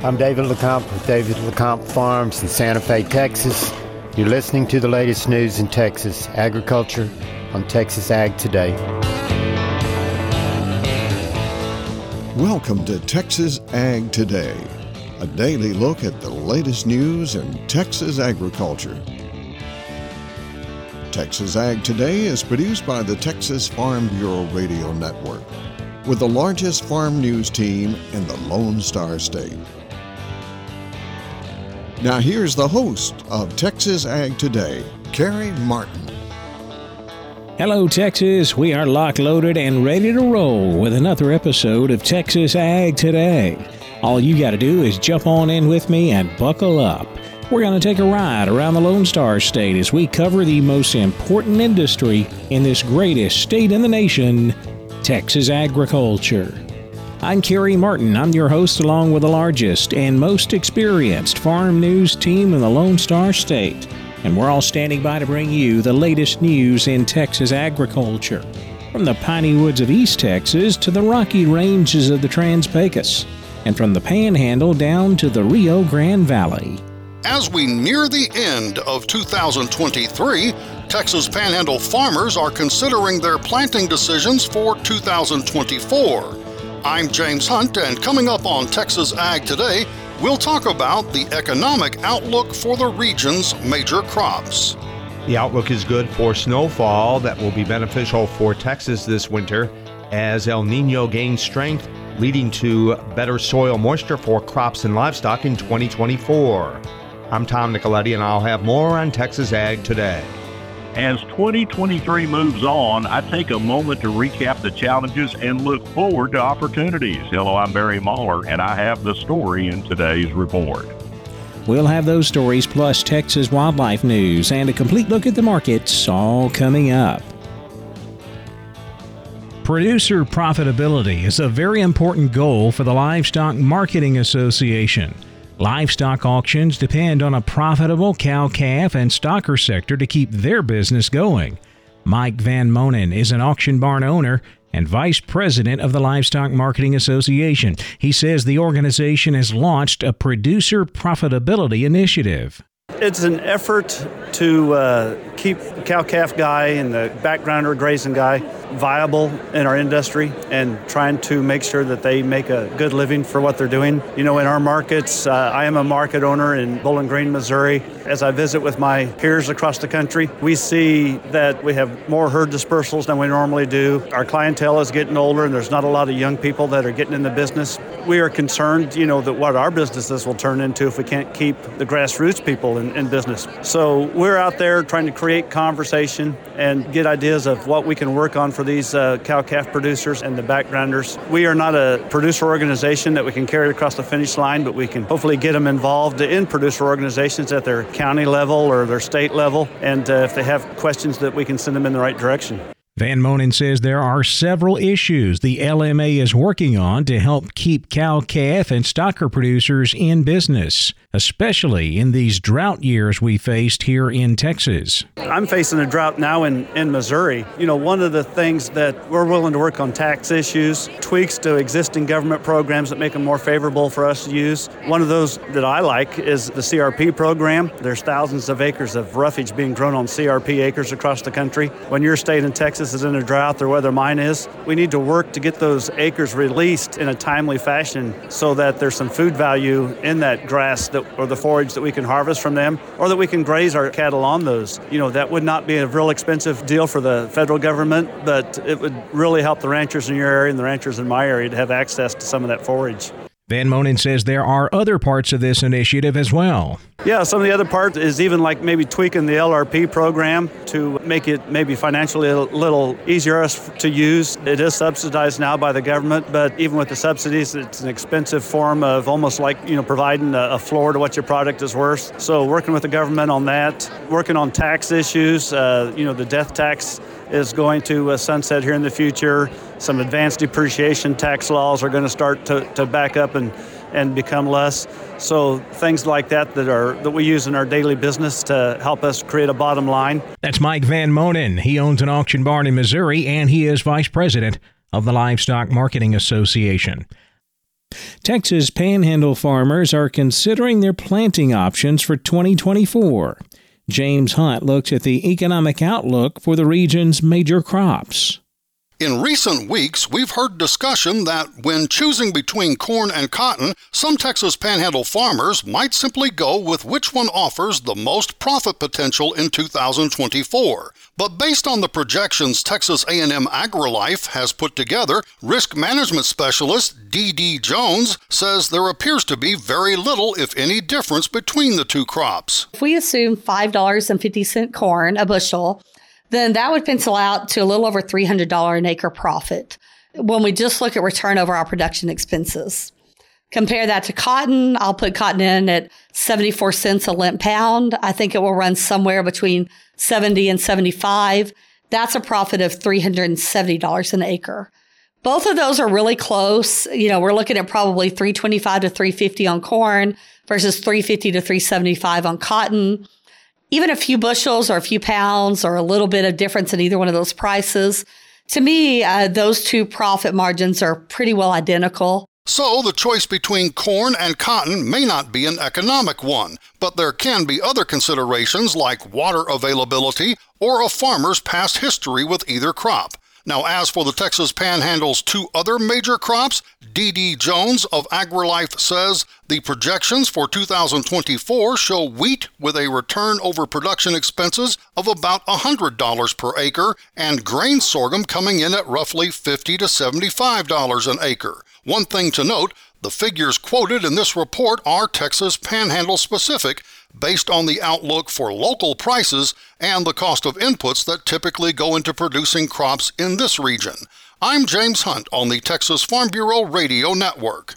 I'm David LeCompte with David LeCompte Farms in Santa Fe, Texas. You're listening to the latest news in Texas agriculture on Texas Ag Today. Welcome to Texas Ag Today, a daily look at the latest news in Texas agriculture. Texas Ag Today is produced by the Texas Farm Bureau Radio Network, with the largest farm news team in the Lone Star State. Now, here's the host of Texas Ag Today, Carey Martin. Hello, Texas. We are lock loaded and ready to roll with another episode of Texas Ag Today. All you got to do is jump on in with me and buckle up. We're going to take a ride around the Lone Star State as we cover the most important industry in this greatest state in the nation Texas agriculture. I'm Carey Martin. I'm your host, along with the largest and most experienced farm news team in the Lone Star State. And we're all standing by to bring you the latest news in Texas agriculture. From the piney woods of East Texas to the rocky ranges of the Trans Pecos, and from the Panhandle down to the Rio Grande Valley. As we near the end of 2023, Texas Panhandle farmers are considering their planting decisions for 2024. I'm James Hunt, and coming up on Texas Ag Today, we'll talk about the economic outlook for the region's major crops. The outlook is good for snowfall that will be beneficial for Texas this winter as El Nino gains strength, leading to better soil moisture for crops and livestock in 2024. I'm Tom Nicoletti, and I'll have more on Texas Ag today. As 2023 moves on, I take a moment to recap the challenges and look forward to opportunities. Hello, I'm Barry Mahler, and I have the story in today's report. We'll have those stories plus Texas wildlife news and a complete look at the markets all coming up. Producer profitability is a very important goal for the Livestock Marketing Association. Livestock auctions depend on a profitable cow calf and stocker sector to keep their business going. Mike Van Monen is an auction barn owner and vice president of the Livestock Marketing Association. He says the organization has launched a producer profitability initiative. It's an effort to uh, keep the cow calf guy and the backgrounder grazing guy viable in our industry and trying to make sure that they make a good living for what they're doing. You know, in our markets, uh, I am a market owner in Bowling Green, Missouri. As I visit with my peers across the country, we see that we have more herd dispersals than we normally do. Our clientele is getting older and there's not a lot of young people that are getting in the business. We are concerned, you know, that what our businesses will turn into if we can't keep the grassroots people in, in business. So we're out there trying to create conversation and get ideas of what we can work on for these uh, cow calf producers and the backgrounders. We are not a producer organization that we can carry across the finish line, but we can hopefully get them involved in producer organizations at their county level or their state level. And uh, if they have questions, that we can send them in the right direction. Van Monen says there are several issues the LMA is working on to help keep cow calf and stocker producers in business, especially in these drought years we faced here in Texas. I'm facing a drought now in, in Missouri. You know, one of the things that we're willing to work on tax issues, tweaks to existing government programs that make them more favorable for us to use. One of those that I like is the CRP program. There's thousands of acres of roughage being grown on CRP acres across the country. When your state in Texas is in a drought or whether mine is, we need to work to get those acres released in a timely fashion so that there's some food value in that grass that, or the forage that we can harvest from them or that we can graze our cattle on those. You know, that would not be a real expensive deal for the federal government, but it would really help the ranchers in your area and the ranchers in my area to have access to some of that forage. Van Monen says there are other parts of this initiative as well. Yeah, some of the other parts is even like maybe tweaking the LRP program to make it maybe financially a little easier to use. It is subsidized now by the government, but even with the subsidies, it's an expensive form of almost like you know providing a, floor to what your product is worth. So working with the government on that, working on tax issues, uh, you know the death tax is going to uh, sunset here in the future. Some advanced depreciation tax laws are going to start to, to back up and, and become less. So things like that that are that we use in our daily business to help us create a bottom line. That's Mike Van Monen. He owns an auction barn in Missouri and he is vice president of the Livestock Marketing Association. Texas panhandle farmers are considering their planting options for 2024. James Hunt looks at the economic outlook for the region's major crops. In recent weeks, we've heard discussion that when choosing between corn and cotton, some Texas panhandle farmers might simply go with which one offers the most profit potential in 2024. But based on the projections Texas A&M AgriLife has put together, risk management specialist DeDe Jones says there appears to be very little if any difference between the two crops. If we assume $5.50 corn a bushel then that would pencil out to a little over $300 an acre profit when we just look at return over our production expenses. Compare that to cotton. I'll put cotton in at 74 cents a lint pound. I think it will run somewhere between 70 and 75. That's a profit of $370 an acre. Both of those are really close. You know, we're looking at probably 325 to 350 on corn versus 350 to 375 on cotton even a few bushels or a few pounds or a little bit of difference in either one of those prices. To me, uh, those two profit margins are pretty well identical. So, the choice between corn and cotton may not be an economic one, but there can be other considerations like water availability or a farmer's past history with either crop. Now, as for the Texas Panhandle's two other major crops, DeDe Jones of AgriLife says the projections for 2024 show wheat with a return over production expenses of about $100 per acre and grain sorghum coming in at roughly 50 to $75 an acre. One thing to note the figures quoted in this report are Texas Panhandle specific based on the outlook for local prices and the cost of inputs that typically go into producing crops in this region. I'm James Hunt on the Texas Farm Bureau Radio Network.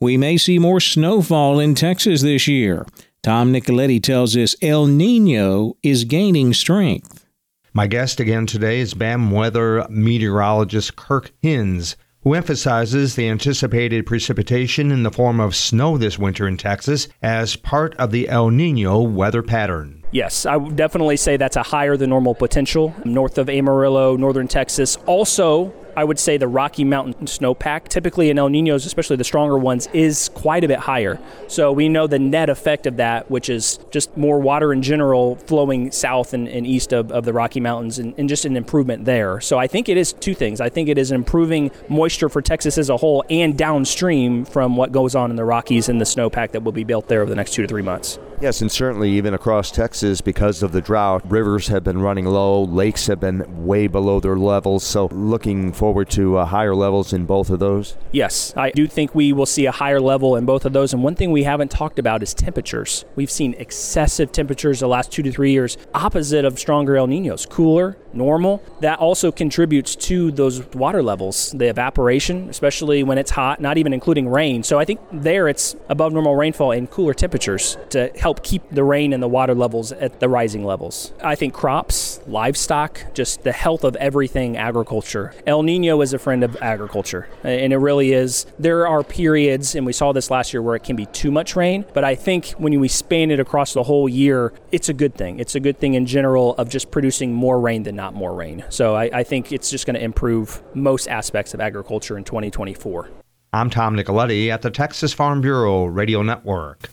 We may see more snowfall in Texas this year. Tom Nicoletti tells us El Nino is gaining strength. My guest again today is BAM weather meteorologist Kirk Hinz who emphasizes the anticipated precipitation in the form of snow this winter in Texas as part of the El Nino weather pattern. Yes, I would definitely say that's a higher than normal potential north of Amarillo, northern Texas. Also, I would say the Rocky Mountain snowpack, typically in El Ninos, especially the stronger ones, is quite a bit higher. So we know the net effect of that, which is just more water in general flowing south and, and east of, of the Rocky Mountains and, and just an improvement there. So I think it is two things. I think it is improving moisture for Texas as a whole and downstream from what goes on in the Rockies and the snowpack that will be built there over the next two to three months. Yes, and certainly even across Texas because of the drought, rivers have been running low, lakes have been way below their levels. So looking forward to uh, higher levels in both of those. Yes, I do think we will see a higher level in both of those. And one thing we haven't talked about is temperatures. We've seen excessive temperatures the last two to three years, opposite of stronger El Ninos, cooler, normal. That also contributes to those water levels, the evaporation, especially when it's hot, not even including rain. So I think there it's above normal rainfall and cooler temperatures to help help keep the rain and the water levels at the rising levels. I think crops, livestock, just the health of everything agriculture. El Nino is a friend of agriculture, and it really is. There are periods, and we saw this last year, where it can be too much rain, but I think when we span it across the whole year, it's a good thing. It's a good thing in general of just producing more rain than not more rain. So I, I think it's just going to improve most aspects of agriculture in 2024. I'm Tom Nicoletti at the Texas Farm Bureau Radio Network.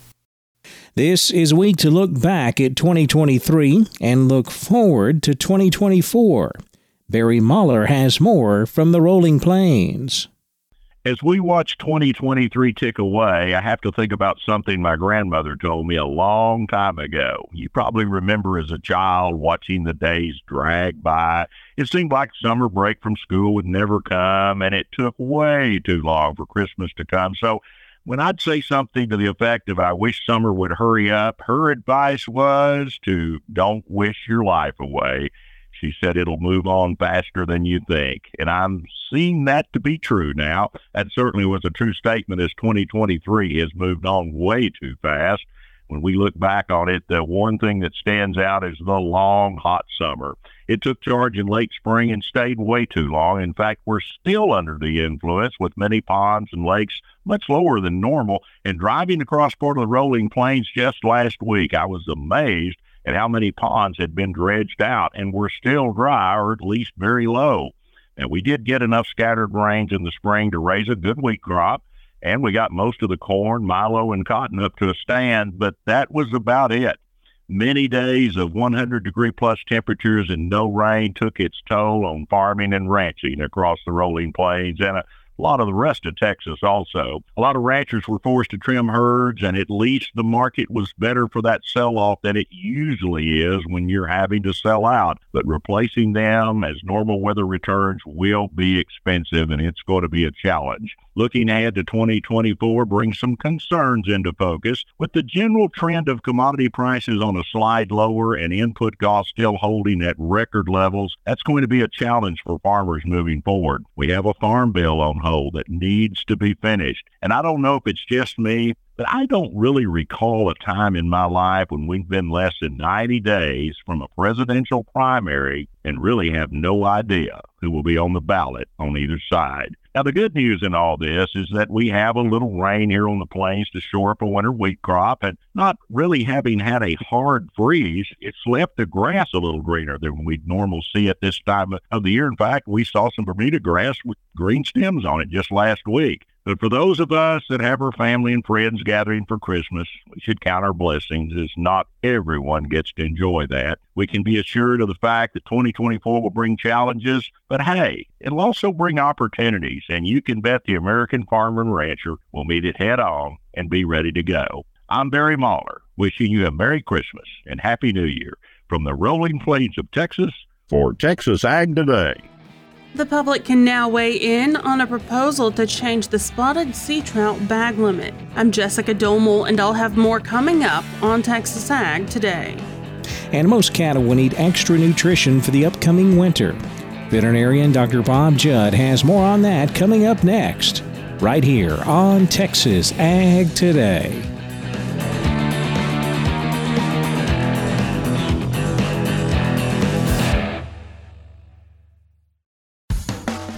This is a week to look back at 2023 and look forward to 2024. Barry Mahler has more from the Rolling Plains. As we watch 2023 tick away, I have to think about something my grandmother told me a long time ago. You probably remember as a child watching the days drag by. It seemed like summer break from school would never come, and it took way too long for Christmas to come. So when I'd say something to the effect of, I wish summer would hurry up, her advice was to don't wish your life away. She said it'll move on faster than you think. And I'm seeing that to be true now. That certainly was a true statement as 2023 has moved on way too fast. When we look back on it, the one thing that stands out is the long, hot summer. It took charge in late spring and stayed way too long. In fact, we're still under the influence with many ponds and lakes much lower than normal. And driving across part of the rolling plains just last week, I was amazed at how many ponds had been dredged out and were still dry or at least very low. And we did get enough scattered rains in the spring to raise a good wheat crop, and we got most of the corn, milo, and cotton up to a stand, but that was about it. Many days of 100 degree plus temperatures and no rain took its toll on farming and ranching across the rolling plains, and a a lot of the rest of Texas also. A lot of ranchers were forced to trim herds, and at least the market was better for that sell off than it usually is when you're having to sell out. But replacing them as normal weather returns will be expensive, and it's going to be a challenge. Looking ahead to 2024 brings some concerns into focus. With the general trend of commodity prices on a slide lower and input costs still holding at record levels, that's going to be a challenge for farmers moving forward. We have a farm bill on hold that needs to be finished. And I don't know if it's just me, but I don't really recall a time in my life when we've been less than 90 days from a presidential primary and really have no idea who will be on the ballot on either side. Now, the good news in all this is that we have a little rain here on the plains to shore up a winter wheat crop, and not really having had a hard freeze, it's left the grass a little greener than we'd normally see at this time of the year. In fact, we saw some Bermuda grass with green stems on it just last week. But for those of us that have our family and friends gathering for Christmas, we should count our blessings as not everyone gets to enjoy that. We can be assured of the fact that 2024 will bring challenges, but hey, it'll also bring opportunities, and you can bet the American farmer and rancher will meet it head on and be ready to go. I'm Barry Mahler, wishing you a Merry Christmas and Happy New Year from the rolling plains of Texas for Texas Ag Today. The public can now weigh in on a proposal to change the spotted sea trout bag limit. I'm Jessica Domel, and I'll have more coming up on Texas Ag today. And most cattle will need extra nutrition for the upcoming winter. Veterinarian Dr. Bob Judd has more on that coming up next, right here on Texas Ag Today.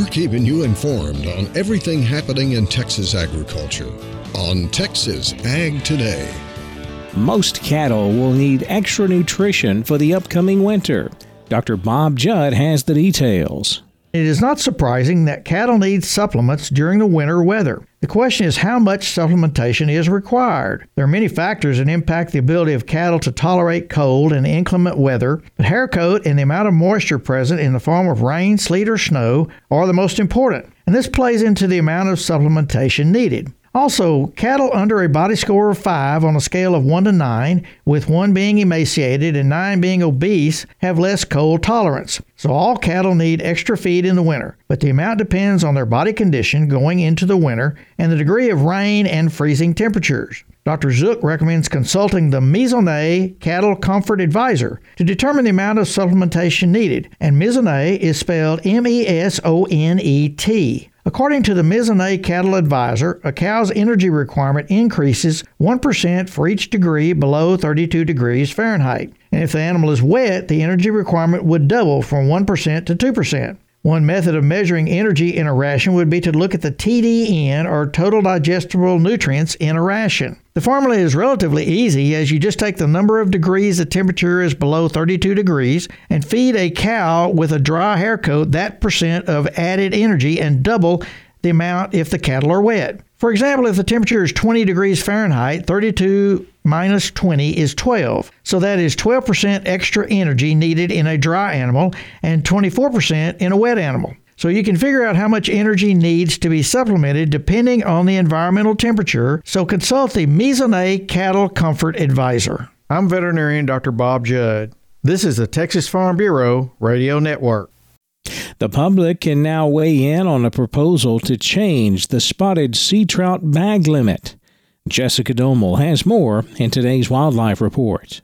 We're keeping you informed on everything happening in Texas agriculture on Texas Ag Today. Most cattle will need extra nutrition for the upcoming winter. Dr. Bob Judd has the details. It is not surprising that cattle need supplements during the winter weather. The question is how much supplementation is required. There are many factors that impact the ability of cattle to tolerate cold and inclement weather, but hair coat and the amount of moisture present in the form of rain, sleet, or snow are the most important, and this plays into the amount of supplementation needed. Also, cattle under a body score of 5 on a scale of 1 to 9, with 1 being emaciated and 9 being obese, have less cold tolerance. So, all cattle need extra feed in the winter, but the amount depends on their body condition going into the winter and the degree of rain and freezing temperatures. Dr. Zook recommends consulting the Mesonet Cattle Comfort Advisor to determine the amount of supplementation needed, and Mesonet is spelled M E S O N E T. According to the Mesonet Cattle Advisor, a cow's energy requirement increases 1% for each degree below 32 degrees Fahrenheit. And if the animal is wet, the energy requirement would double from 1% to 2%. One method of measuring energy in a ration would be to look at the TDN, or total digestible nutrients, in a ration. The formula is relatively easy as you just take the number of degrees the temperature is below 32 degrees and feed a cow with a dry hair coat that percent of added energy and double the amount if the cattle are wet. For example, if the temperature is 20 degrees Fahrenheit, 32 minus 20 is 12. So that is 12% extra energy needed in a dry animal and 24% in a wet animal. So you can figure out how much energy needs to be supplemented depending on the environmental temperature. So consult the Mesonet Cattle Comfort Advisor. I'm veterinarian Dr. Bob Judd. This is the Texas Farm Bureau Radio Network. The public can now weigh in on a proposal to change the spotted sea trout bag limit. Jessica Domel has more in today's Wildlife Report.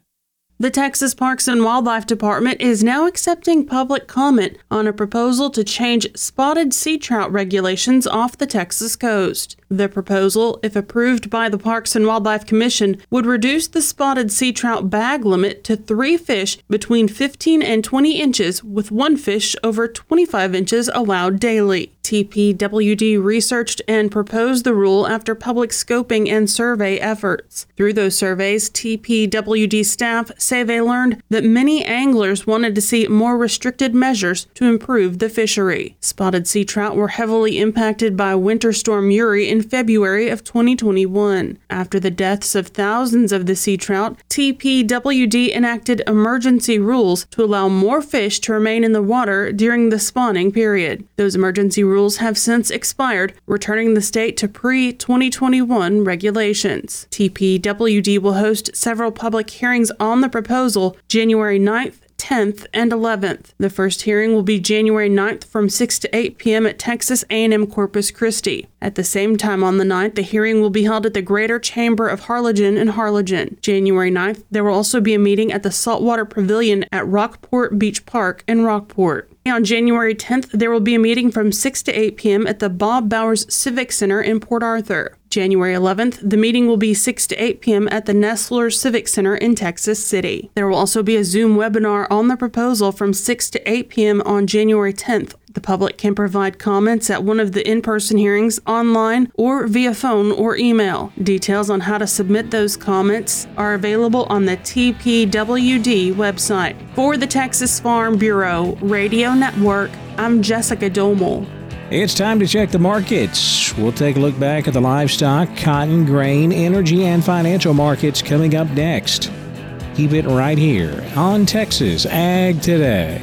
The Texas Parks and Wildlife Department is now accepting public comment on a proposal to change spotted sea trout regulations off the Texas coast. The proposal, if approved by the Parks and Wildlife Commission, would reduce the spotted sea trout bag limit to three fish between 15 and 20 inches, with one fish over 25 inches allowed daily. TPWD researched and proposed the rule after public scoping and survey efforts. Through those surveys, TPWD staff say they learned that many anglers wanted to see more restricted measures to improve the fishery. Spotted sea trout were heavily impacted by Winter Storm Uri in February of 2021. After the deaths of thousands of the sea trout, TPWD enacted emergency rules to allow more fish to remain in the water during the spawning period. Those emergency rules have since expired, returning the state to pre 2021 regulations. TPWD will host several public hearings on the proposal January 9th, 10th and 11th. The first hearing will be January 9th from 6 to 8 p.m. at Texas A&M Corpus Christi. At the same time on the 9th, the hearing will be held at the Greater Chamber of Harlingen in Harlingen. January 9th, there will also be a meeting at the Saltwater Pavilion at Rockport Beach Park in Rockport. On January 10th, there will be a meeting from 6 to 8 p.m. at the Bob Bowers Civic Center in Port Arthur. January 11th, the meeting will be 6 to 8 p.m. at the Nessler Civic Center in Texas City. There will also be a Zoom webinar on the proposal from 6 to 8 p.m. on January 10th. The public can provide comments at one of the in person hearings online or via phone or email. Details on how to submit those comments are available on the TPWD website. For the Texas Farm Bureau Radio Network, I'm Jessica Domel. It's time to check the markets. We'll take a look back at the livestock, cotton, grain, energy, and financial markets coming up next. Keep it right here on Texas Ag Today.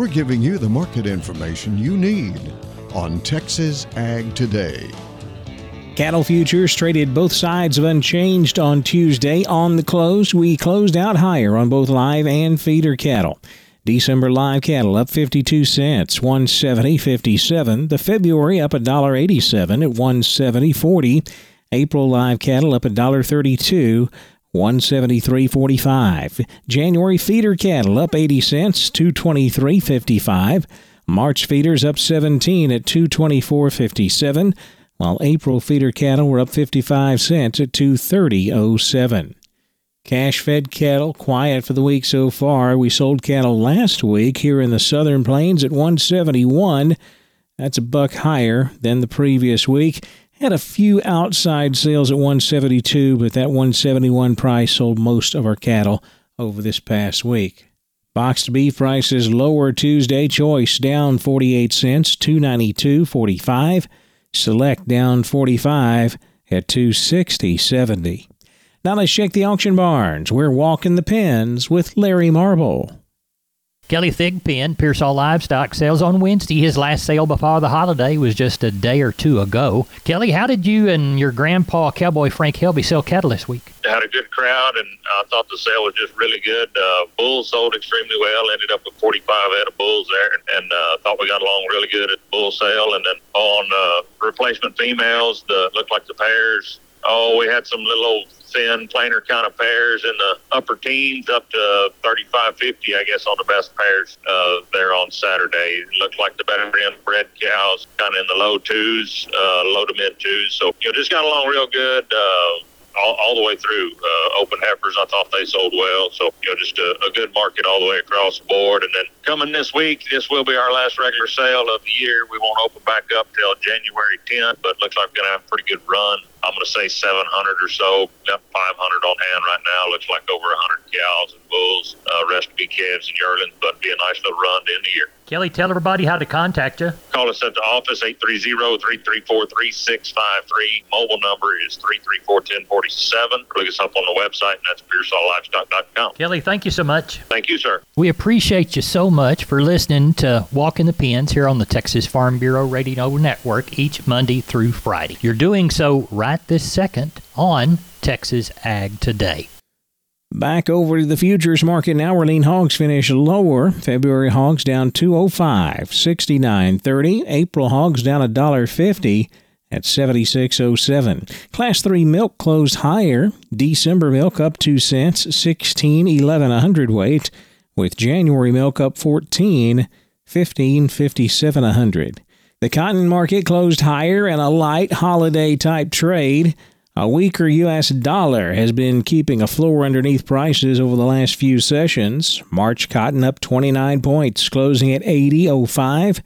We're giving you the market information you need on Texas Ag Today. Cattle futures traded both sides of unchanged on Tuesday. On the close, we closed out higher on both live and feeder cattle. December live cattle up 52 cents, 170.57. The February up $1.87 at 170.40. April live cattle up $1.32, 173.45. January feeder cattle up 80 cents, 223.55. March feeders up 17 at 224.57, while April feeder cattle were up 55 cents at 230.07. Cash fed cattle quiet for the week so far. We sold cattle last week here in the southern plains at 171. That's a buck higher than the previous week. Had a few outside sales at 172, but that 171 price sold most of our cattle over this past week. Boxed beef prices lower Tuesday. Choice down 48 cents, 292.45. Select down 45 at 260.70. Now let's check the auction barns. We're walking the pens with Larry Marble. Kelly Thigpen, Pearsall Livestock sales on Wednesday. His last sale before the holiday was just a day or two ago. Kelly, how did you and your grandpa, Cowboy Frank Helby, sell cattle this week? Had a good crowd, and I thought the sale was just really good. Uh, bulls sold extremely well. Ended up with 45 head of bulls there, and uh, thought we got along really good at the bull sale. And then on uh, replacement females, the looked like the pairs. Oh, we had some little old thin plainer kind of pairs in the upper teens up to 35 50 i guess on the best pairs uh, there on saturday. It looked like the better end bred cows kind of in the low twos uh, low to mid twos. So you know just got along real good uh, all, all the way through. Uh, open heifers, I thought they sold well. So, you know, just a, a good market all the way across the board. And then coming this week, this will be our last regular sale of the year. We won't open back up till January 10th, but looks like we're going to have a pretty good run. I'm going to say 700 or so. Got 500 on hand right now. Looks like over 100 cows and bulls. Uh, rest to be calves and yearlings, but be a nice little run to end the year. Kelly, tell everybody how to contact you. Call us at the office, 830-334-3653. Mobile number is 334-1047. Look us up on the website, and that's pearsalllivestock.com. Kelly, thank you so much. Thank you, sir. We appreciate you so much for listening to Walk in the Pens here on the Texas Farm Bureau Radio Network each Monday through Friday. You're doing so right this second on Texas Ag Today. Back over to the futures market now. Where lean hogs finish lower. February hogs down 205, 69.30. April hogs down $1.50 at 76.07. Class 3 milk closed higher. December milk up 2 cents, 16 11 a hundredweight, with January milk up 14, 15 57 a hundred. The cotton market closed higher in a light holiday type trade. A weaker U.S. dollar has been keeping a floor underneath prices over the last few sessions. March cotton up 29 points, closing at 80.05.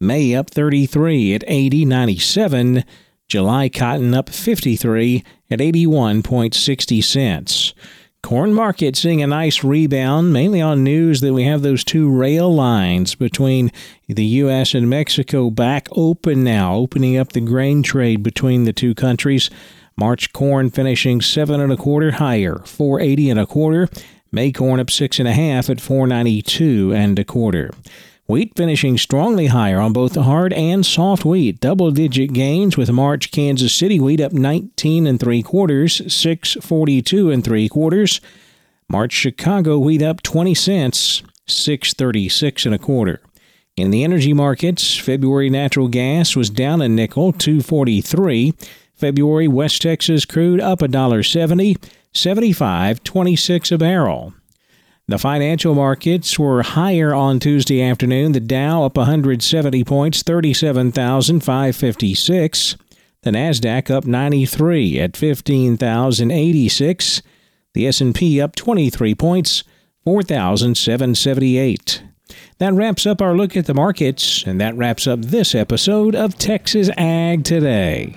May up 33 at 80.97. July cotton up 53 at 81.60 cents. Corn market seeing a nice rebound, mainly on news that we have those two rail lines between the U.S. and Mexico back open now, opening up the grain trade between the two countries. March corn finishing seven and a quarter higher, 480 and a quarter. May corn up six and a half at 492 and a quarter. Wheat finishing strongly higher on both the hard and soft wheat. Double digit gains with March Kansas City wheat up 19 and three quarters, 642 and three quarters. March Chicago wheat up 20 cents, 636 and a quarter. In the energy markets, February natural gas was down a nickel, 243. February West Texas crude up $1.70, 75.26 a barrel. The financial markets were higher on Tuesday afternoon. The Dow up 170 points, 37,556. The Nasdaq up 93 at 15,086. The S&P up 23 points, 4,778. That wraps up our look at the markets, and that wraps up this episode of Texas Ag Today.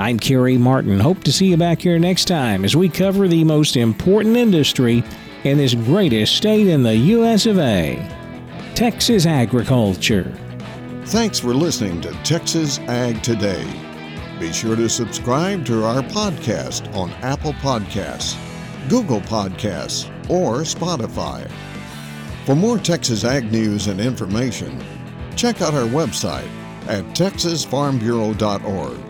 I'm Carey Martin. Hope to see you back here next time as we cover the most important industry in this greatest state in the U.S. of A. Texas agriculture. Thanks for listening to Texas Ag Today. Be sure to subscribe to our podcast on Apple Podcasts, Google Podcasts, or Spotify. For more Texas Ag news and information, check out our website at texasfarmbureau.org